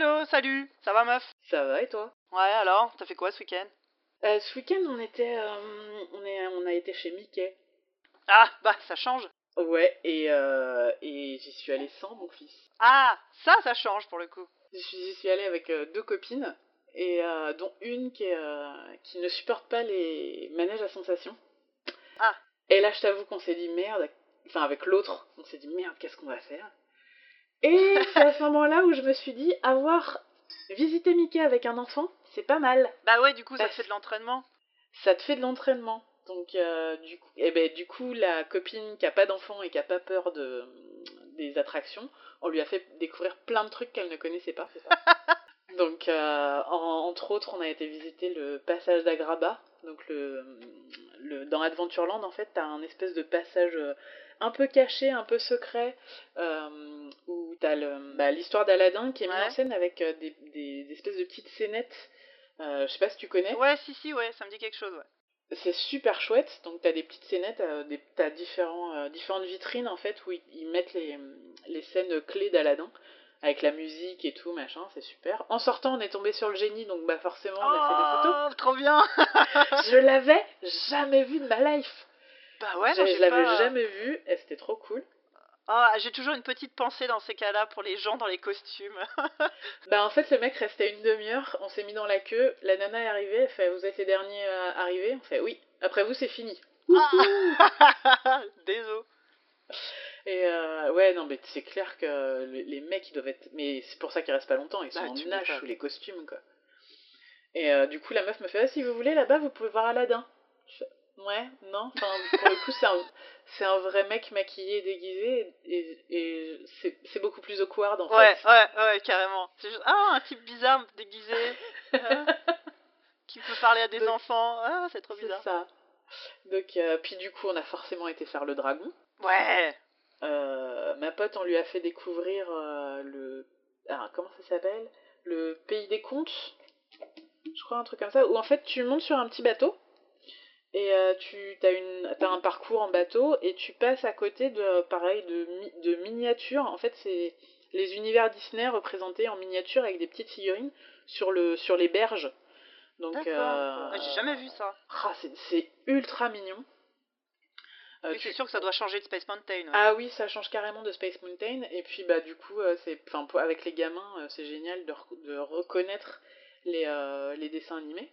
Allô, salut, ça va meuf? Ça va et toi? Ouais, alors, t'as fait quoi ce week-end? Euh, Ce week-end, on était, euh, on est, on a été chez Mickey. Ah, bah, ça change. Ouais, et, euh, et j'y suis allée sans mon fils. Ah, ça, ça change pour le coup. J'y suis, j'y suis allée avec deux copines, et dont une qui, qui ne supporte pas les manèges à sensation. Ah. Et là, je t'avoue qu'on s'est dit merde, enfin avec l'autre, on s'est dit merde, qu'est-ce qu'on va faire? Et c'est à ce moment-là où je me suis dit, avoir visité Mickey avec un enfant, c'est pas mal. Bah ouais, du coup, ça te fait de l'entraînement. ça te fait de l'entraînement. Donc, euh, du, coup, eh ben, du coup, la copine qui a pas d'enfant et qui a pas peur de, des attractions, on lui a fait découvrir plein de trucs qu'elle ne connaissait pas. Donc, euh, en- entre autres, on a été visiter le passage d'Agraba. Donc, le, le, dans Adventureland, en fait, t'as un espèce de passage euh, un peu caché, un peu secret, euh, où t'as bah, l'histoire d'Aladin qui est mise Ouais. en scène avec euh, des, des espèces de petites scénettes. Euh, je sais pas si tu connais. Ouais, si, si, ouais, ça me dit quelque chose, ouais. C'est super chouette. Donc, tu as des petites scénettes, t'as différents, différentes vitrines en fait où ils, ils mettent les, les scènes clés d'Aladin avec la musique et tout, machin, c'est super. En sortant, on est tombé sur le génie, donc bah forcément, on a fait des photos. Oh, trop bien Je l'avais jamais vu de ma life. Bah ouais, je j'ai je l'avais pas- jamais vu et c'était trop cool. Ah, j'ai toujours une petite pensée dans ces cas-là pour les gens dans les costumes. Bah en fait, le mec restait une demi-heure, on s'est mis dans la queue, la nana est arrivée, elle fait Vous êtes les derniers euh, arrivés On fait Oui, après vous, c'est fini. Ah. Désolé. Et euh, ouais, non, mais c'est clair que les, mecs, ils doivent être. Mais c'est pour ça qu'ils restent pas longtemps, ils sont Bah, en nage sous les costumes, quoi. Et euh, du coup, la meuf me fait Ah, si vous voulez, là-bas, vous pouvez voir Aladdin. Je fais, Ouais, non. Enfin, pour le coup, c'est un, c'est un vrai mec maquillé et déguisé, et, et c'est c'est beaucoup plus awkward, en Ouais, fait. ouais, ouais, carrément. C'est juste, ah, un type bizarre déguisé, qui peut parler à des Donc, enfants. Ah, c'est trop C'est bizarre. ça. Donc, euh, puis du coup, on a forcément été faire le dragon. Ouais. Euh, ma pote, on lui a fait découvrir euh, le. Ah, comment ça s'appelle? Le pays des contes. Je crois un truc comme ça. Où en fait, tu montes sur un petit bateau. Et euh, tu as, une, un parcours en bateau. Et tu passes à côté de, pareil, de, mi- de miniatures. En fait, c'est les univers Disney représentés en miniature avec des petites figurines sur, le, sur les berges. Donc, euh, Ah, J'ai jamais vu ça. ah, c'est, ultra mignon. Euh, tu- c'est sûr que ça doit changer de Space Mountain. ouais. ah oui, ça change carrément de Space Mountain. Et puis bah du coup, euh, c'est, enfin avec les gamins, euh, c'est génial de, de reconnaître les, les dessins animés.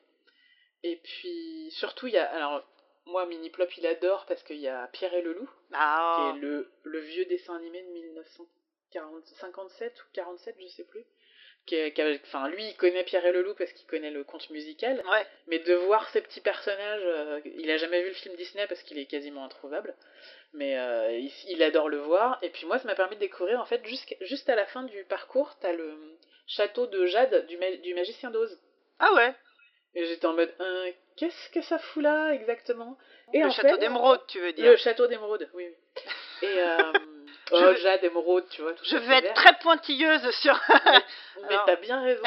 Et puis surtout, il y a, alors moi Mini Plop il adore parce qu'il y a Pierre et le Loup, Ah. qui est le, le vieux dessin animé de 1957 ou 47, je sais plus. Qui qui Enfin, lui, il connaît Pierre et le Loup parce qu'il connaît le conte musical. Ouais. Mais de voir ces petits personnages, euh, il a jamais vu le film Disney parce qu'il est quasiment introuvable. Mais euh, il, il adore le voir. Et puis moi, ça m'a permis de découvrir, en fait, juste à la fin du parcours, t'as le château de Jade du, ma- du magicien d'Oz. Ah ouais. Et j'étais en mode, Euh, qu'est-ce que ça fout là exactement? Et le en château fait, d'émeraude, tu veux dire. Le château d'émeraude, oui, oui. Et euh, oh, vais- Jade, émeraude, tu vois. tout Je vais être très pointilleuse sur. Mais Alors- t'as bien raison.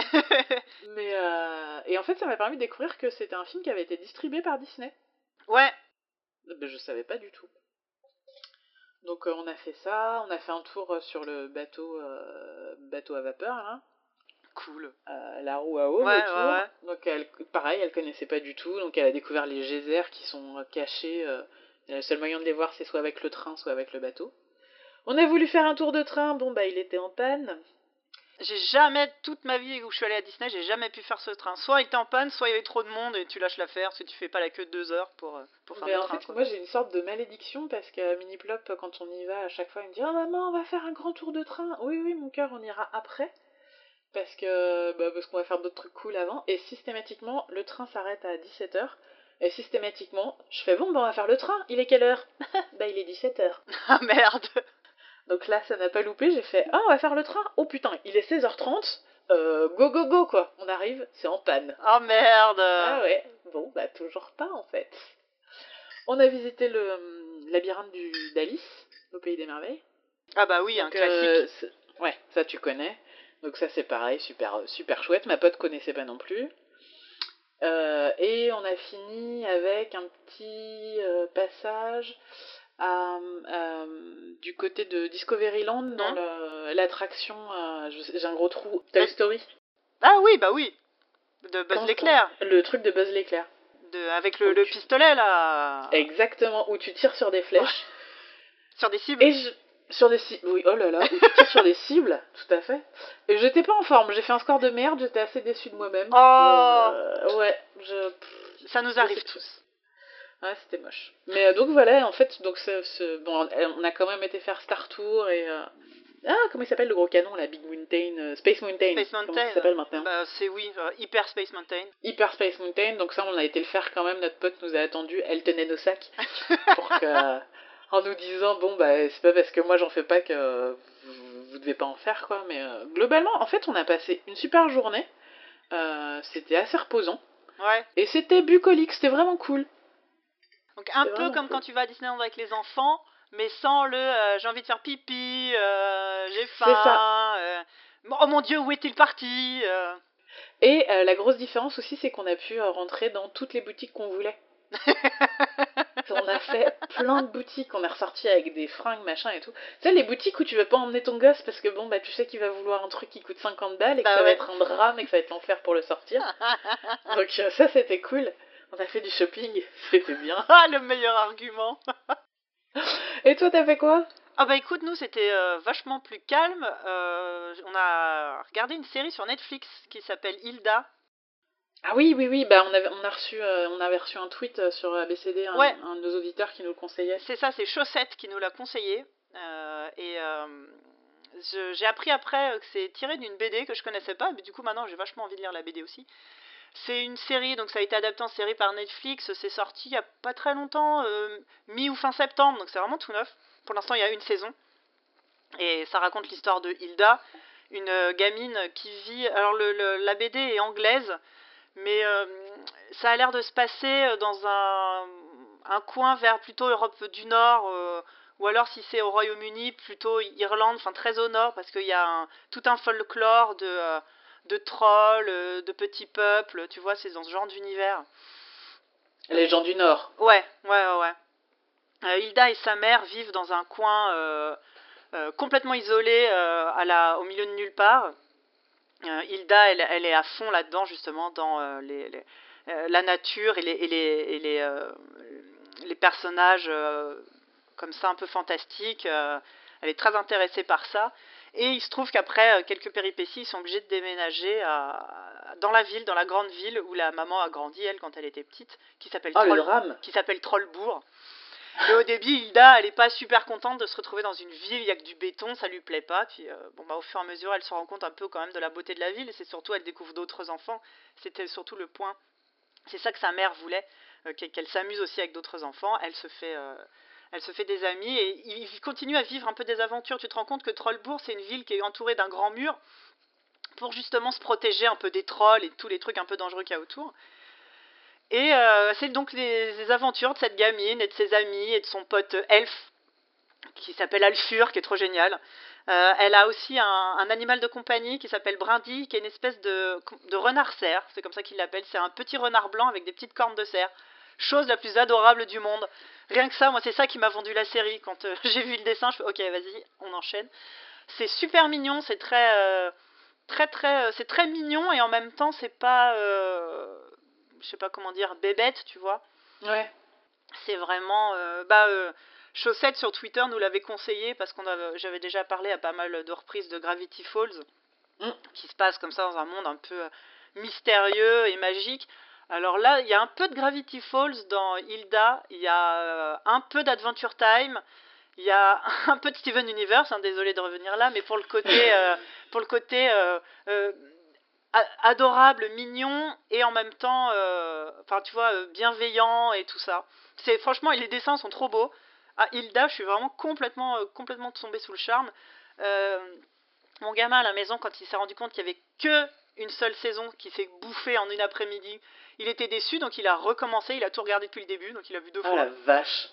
Mais euh, Et en fait, ça m'a permis de découvrir que c'était un film qui avait été distribué par Disney. ouais. Ben, je savais pas du tout. Donc euh, on a fait ça, on a fait un tour sur le bateau bateau à vapeur là, Cool. euh, la roue à eau Ouais, autour. ouais, ouais. Donc elle, pareil, elle connaissait pas du tout, donc elle a découvert les geysers qui sont euh, cachés. euh, le seul moyen de les voir, c'est soit avec le train, soit avec le bateau. On a voulu faire un tour de train, bon bah il était en panne. J'ai jamais, toute ma vie où je suis allée à Disney, j'ai jamais pu faire ce train. Soit il était en panne, soit il y avait trop de monde et tu lâches l'affaire parce que tu fais pas la queue de deux heures pour, euh, pour faire Mais le en train. fait, quoi. moi j'ai une sorte de malédiction parce que Mini Plop, quand on y va, à chaque fois, il me dit Oh maman, on va faire un grand tour de train. Oui, oui, mon cœur, on ira après. Parce que bah, parce qu'on va faire d'autres trucs cool avant. Et systématiquement, le train s'arrête à 17h. Et systématiquement, je fais Bon, bah on va faire le train. Il est quelle heure? Bah il est 17h. Ah merde Donc là, ça n'a pas loupé. J'ai fait Ah, on va faire le train. Oh putain, il est 16h30. Euh, go, go, go, quoi. On arrive, c'est en panne. Oh merde Ah ouais, bon, bah toujours pas en fait. On a visité le hum, labyrinthe du d'Alice, au Pays des Merveilles. Ah bah oui, un classique. euh, c'est- ouais, ça tu connais. Donc ça c'est pareil, super, euh, super chouette. Ma pote connaissait pas non plus. Euh, et on a fini avec un petit euh, passage à, du côté de Discoveryland, dans l'attraction, euh, j'ai un gros trou, Toy Story. Ah oui, bah oui. De Buzz l'éclair. Le truc de Buzz l'éclair. De, avec le, Où le tu- pistolet là. Exactement, où tu tires sur des flèches. Sur des cibles. Et je... Sur des cibles, oui, oh là là, sur des cibles, tout à fait. Et j'étais pas en forme, j'ai fait un score de merde, j'étais assez déçue de moi-même. Oh. Euh, ouais, je... Ça nous arrive tous. Ouais, c'était moche. Mais euh, donc voilà, en fait, donc ce- bon, on a quand même été faire Star Tour et euh, ah comment il s'appelle le gros canon, la Big Mountain, euh, Space Mountain. Space Comment Mountain. ça s'appelle maintenant? Bah, c'est oui, euh, Hyper Space Mountain. Hyper Space Mountain. Donc ça, on a été le faire quand même. Notre pote nous a attendu, elle tenait nos sacs pour que, en nous disant bon bah c'est pas parce que moi j'en fais pas que vous, vous devez pas en faire quoi. Mais euh, globalement, en fait, on a passé une super journée. Euh, c'était assez reposant Ouais. et c'était bucolique. C'était vraiment cool. Donc un peu comme cool. quand tu vas à Disneyland avec les enfants, mais sans le euh, j'ai envie de faire pipi, j'ai faim. ça. oh mon dieu, où est-il parti. Et la grosse différence aussi, c'est qu'on a pu rentrer dans toutes les boutiques qu'on voulait. on a fait plein de boutiques, on est ressorti avec des fringues, machin et tout. Tu sais, les boutiques où tu veux pas emmener ton gosse parce que bon, bah tu sais qu'il va vouloir un truc qui coûte 50 balles et que Bah ça va être un drame et que ça va être l'enfer pour le sortir. Donc euh, ça, c'était cool. On a fait du shopping, c'était bien. Ah, le meilleur argument. Et toi, t'as fait quoi? Ah bah écoute, nous c'était euh, vachement plus calme. Euh, on a regardé une série sur Netflix qui s'appelle Hilda. Ah oui, oui, oui, bah on avait, on a reçu, euh, on avait reçu un tweet euh, sur ABCD, un, Ouais. un de nos auditeurs qui nous le conseillait. C'est ça, c'est Chaussette qui nous l'a conseillé. Euh, et euh, j'ai appris après euh, que c'est tiré d'une BD que je connaissais pas, mais du coup maintenant j'ai vachement envie de lire la BD aussi. C'est une série, donc ça a été adapté en série par Netflix, c'est sorti il y a pas très longtemps, euh, mi ou fin septembre, donc c'est vraiment tout neuf. Pour l'instant il y a une saison. Et ça raconte l'histoire de Hilda, une euh, gamine qui vit... Alors le, le- la BD est anglaise, mais euh, ça a l'air de se passer dans un, un coin vers plutôt Europe du Nord, euh, ou alors si c'est au Royaume-Uni, plutôt Irlande, enfin très au nord, parce qu'il y a un- tout un folklore de, euh, de trolls, euh, de petits peuples, tu vois, c'est dans ce genre d'univers. Les gens du Nord. Ouais, ouais, ouais. Euh, Hilda et sa mère vivent dans un coin euh, euh, complètement isolé euh, à la, au milieu de nulle part. Euh, Hilda, elle, elle est à fond là-dedans, justement, dans euh, les, les- euh, la nature et les, et les, et les, les personnages comme ça, un peu fantastiques. elle est très intéressée par ça. Et il se trouve qu'après quelques péripéties, ils sont obligés de déménager à, dans la ville, dans la grande ville où la maman a grandi, elle, quand elle était petite, qui s'appelle Troll- drame. qui s'appelle Trollbourg. Et au début, Hilda, elle est pas super contente de se retrouver dans une ville, il y a que du béton, ça lui plaît pas. Puis euh, bon bah au fur et à mesure, elle se rend compte un peu quand même de la beauté de la ville et c'est surtout elle découvre d'autres enfants. C'était surtout le point. C'est ça que sa mère voulait, euh, qu'elle s'amuse aussi avec d'autres enfants. Elle se fait euh, elle se fait des amis et il continue à vivre un peu des aventures. Tu te rends compte que Trollbourg, c'est une ville qui est entourée d'un grand mur pour justement se protéger un peu des trolls et tous les trucs un peu dangereux qu'il y a autour. Et euh, c'est donc les, aventures de cette gamine et de ses amis et de son pote elfe qui s'appelle Alfur, qui est trop génial. Euh, elle a aussi un, animal de compagnie qui s'appelle Brindy, qui est une espèce de, renard cerf, c'est comme ça qu'il l'appelle. C'est un petit renard blanc avec des petites cornes de cerf. Chose la plus adorable du monde. Rien que ça, moi c'est ça qui m'a vendu la série. Quand euh, j'ai vu le dessin, je fais ok, vas-y, on enchaîne. C'est super mignon, c'est très, très, très, c'est très mignon et en même temps c'est pas, je sais pas comment dire, bébête, tu vois. Ouais. C'est vraiment, euh, bah, euh, Chaussette sur Twitter nous l'avait conseillé parce qu'on avait, j'avais déjà parlé à pas mal de reprises de Gravity Falls, Mm. qui se passe comme ça dans un monde un peu euh, mystérieux et magique. Alors là, il y a un peu de Gravity Falls dans Hilda, il y a euh, un peu d'Adventure Time, il y a un peu de Steven Universe, hein, désolé de revenir là, mais pour le côté, euh, pour le côté euh, euh, adorable, mignon et en même temps, euh, enfin tu vois, euh, bienveillant et tout ça. C'est franchement, les dessins sont trop beaux. À Hilda, je suis vraiment complètement, euh, complètement tombée sous le charme. Euh, mon gamin à la maison, quand il s'est rendu compte qu'il y avait que une seule saison qui s'est bouffée en une après-midi, il était déçu, donc il a recommencé, il a tout regardé depuis le début, donc il a vu deux Oh fois. la vache.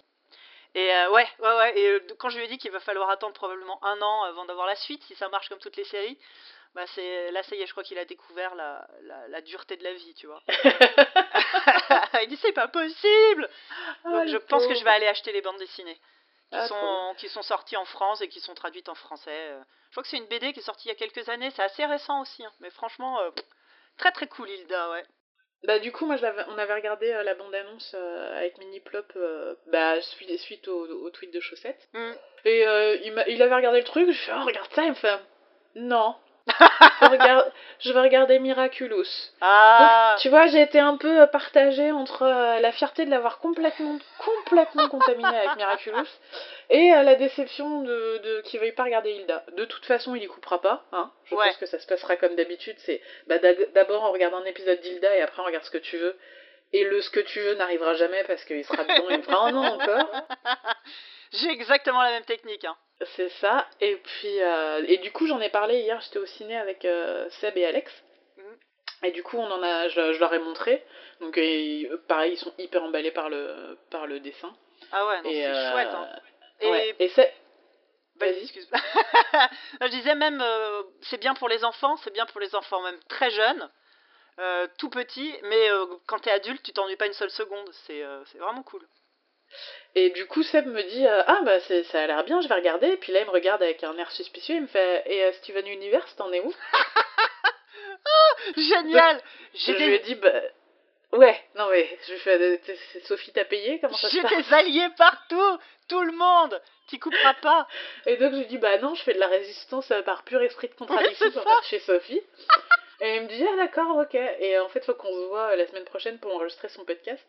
Et euh, ouais, ouais, ouais. Et quand je lui ai dit qu'il va falloir attendre probablement un an avant d'avoir la suite, si ça marche comme toutes les séries, bah c'est là ça y est, je crois qu'il a découvert la, la, la dureté de la vie, tu vois. il dit c'est pas possible. Ah, Donc je pense que je vais aller acheter les bandes dessinées. qui, Ah, sont, qui sont sorties en France et qui sont traduites en français. euh. Je crois que c'est une BD qui est sortie il y a quelques années, c'est assez récent aussi, hein. mais franchement, euh, très très cool Hilda, ouais. Bah du coup moi je on avait regardé euh, la bande-annonce euh, avec Mini Plop euh, bah, suite, suite au, au tweet de Chaussette. Mm. Et il avait regardé le truc, je fais oh regarde ça, il me fait non. Je, vais regarder Miraculous. Ah, Donc, tu vois, j'ai été un peu euh, partagée entre euh, la fierté de l'avoir complètement, complètement contaminé avec Miraculous et euh, la déception de, de qu'il veuille pas regarder Hilda. De toute façon, il y coupera pas. Hein. Je Ouais. pense que ça se passera comme d'habitude. C'est bah, d'abord on regarde un épisode d'Hilda et après on regarde ce que tu veux. Et le ce que tu veux n'arrivera jamais parce qu'il sera dedans et il me fera un an encore. j'ai exactement la même technique. Hein. C'est ça. Et puis, euh, et du coup, j'en ai parlé hier. J'étais au ciné avec euh, Seb et Alex. Mhm. Et du coup, on en a, je, je leur ai montré. Donc, et, pareil, ils sont hyper emballés par le, par le dessin. Ah ouais, c'est euh, chouette. Hein. Et ouais. Et c'est, Vas-y, Vas-y. excuse. je disais même, euh, c'est bien pour les enfants, c'est bien pour les enfants même très jeunes, euh, tout petits, mais euh, quand t'es adulte, tu t'ennuies pas une seule seconde. C'est euh, c'est vraiment cool. Et du coup, Seb me dit, euh, ah bah ça a l'air bien, je vais regarder. Et puis là, il me regarde avec un air suspicieux. Il me fait, et euh, Steven Universe, t'en es où? Génial Je lui ai dit, bah, ouais, non mais, je fais, Sophie t'a payé, comment ça j'ai des alliés partout, tout le monde. T'y couperas pas. Et donc je lui dis bah non, je fais de la résistance euh, par pur esprit de contradiction en fait, chez Sophie. Et il me dit ah d'accord ok. Et en fait faut qu'on se voit la semaine prochaine pour enregistrer son podcast.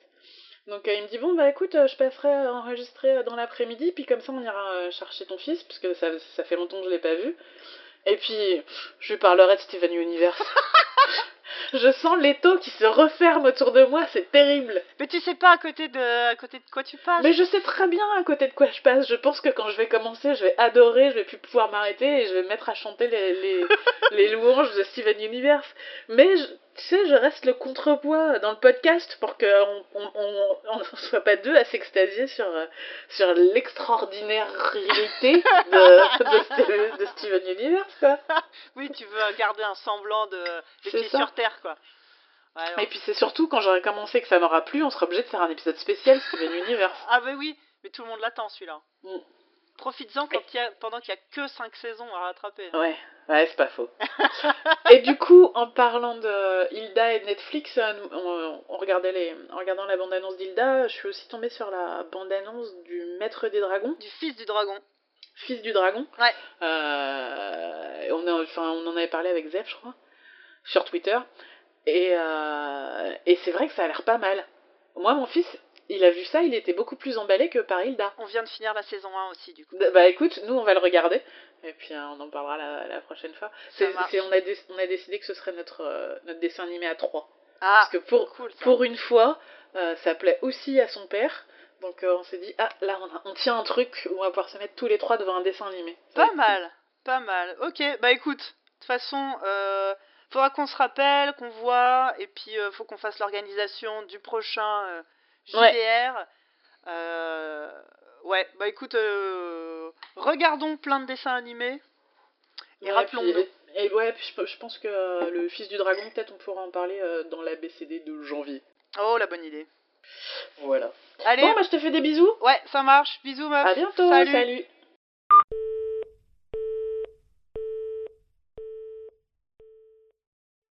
Donc euh, il me dit bon bah écoute euh, je passerai euh, enregistrer euh, dans l'après-midi puis comme ça on ira chercher ton fils parce que ça, ça fait longtemps que je l'ai pas vu. Et puis je lui parlerai de Steven Universe. je sens l'étau qui se referme autour de moi, c'est terrible. Mais tu sais pas à côté de, à côté de quoi tu passes. Mais je sais très bien à côté de quoi je passe. Je pense que quand je vais commencer, je vais adorer, je vais plus pouvoir m'arrêter et je vais me mettre à chanter les, les, les louanges de Steven Universe. Mais je- tu sais, je reste le contrepoids dans le podcast pour qu'on on, on, on soit pas deux à s'extasier sur, euh, sur l'extraordinaireté de, de, Steven, de Steven Universe, quoi. Oui, tu veux garder un semblant de, pied sur terre, quoi. Ouais. Et puis c'est surtout quand j'aurai commencé que ça m'aura plu, on sera obligé de faire un épisode spécial Steven Universe. Ah bah oui, mais tout le monde l'attend celui-là. Mm. Profites-en pendant qu'il y a que 5 saisons à rattraper. Ouais, ouais, c'est pas faux. et du coup, en parlant de Hilda et de Netflix, euh, on, on regardait les, en regardant la bande-annonce d'Hilda, je suis aussi tombée sur la bande-annonce du Maître des Dragons, Du fils du dragon. Fils du Dragon. Ouais. Euh, on, a, enfin, on en avait parlé avec Zef, je crois, sur Twitter. Et, euh, et c'est vrai que ça a l'air pas mal. Moi, mon fils, il a vu ça, il était beaucoup plus emballé que par Hilda. On vient de finir la saison 1 aussi, du coup. Bah écoute, nous on va le regarder et puis euh, on en parlera la, la prochaine fois. C'est, on, a dé- on a décidé que ce serait notre, euh, notre dessin animé à trois. Ah, Parce que pour, cool ça. pour une fois, euh, ça plaît aussi à son père. Donc euh, on s'est dit, ah là on, a- on tient un truc où on va pouvoir se mettre tous les trois devant un dessin animé. Ça Pas mal, pas mal. Ok, bah écoute, de toute façon, euh, faudra qu'on se rappelle, qu'on voit, et puis euh, faut qu'on fasse l'organisation du prochain euh, Ouais. JDR. Euh, ouais, bah écoute, euh, regardons plein de dessins animés. Et Ouais, rappelons-nous. puis- Et, et ouais, puis je, je pense que euh, le fils du dragon, peut-être on pourra en parler euh, dans la BCD de janvier. Oh, la bonne idée. Voilà. Allez, Bon, bah je te fais des bisous. ouais, ça marche. Bisous, meuf. À bientôt. Salut. Salut.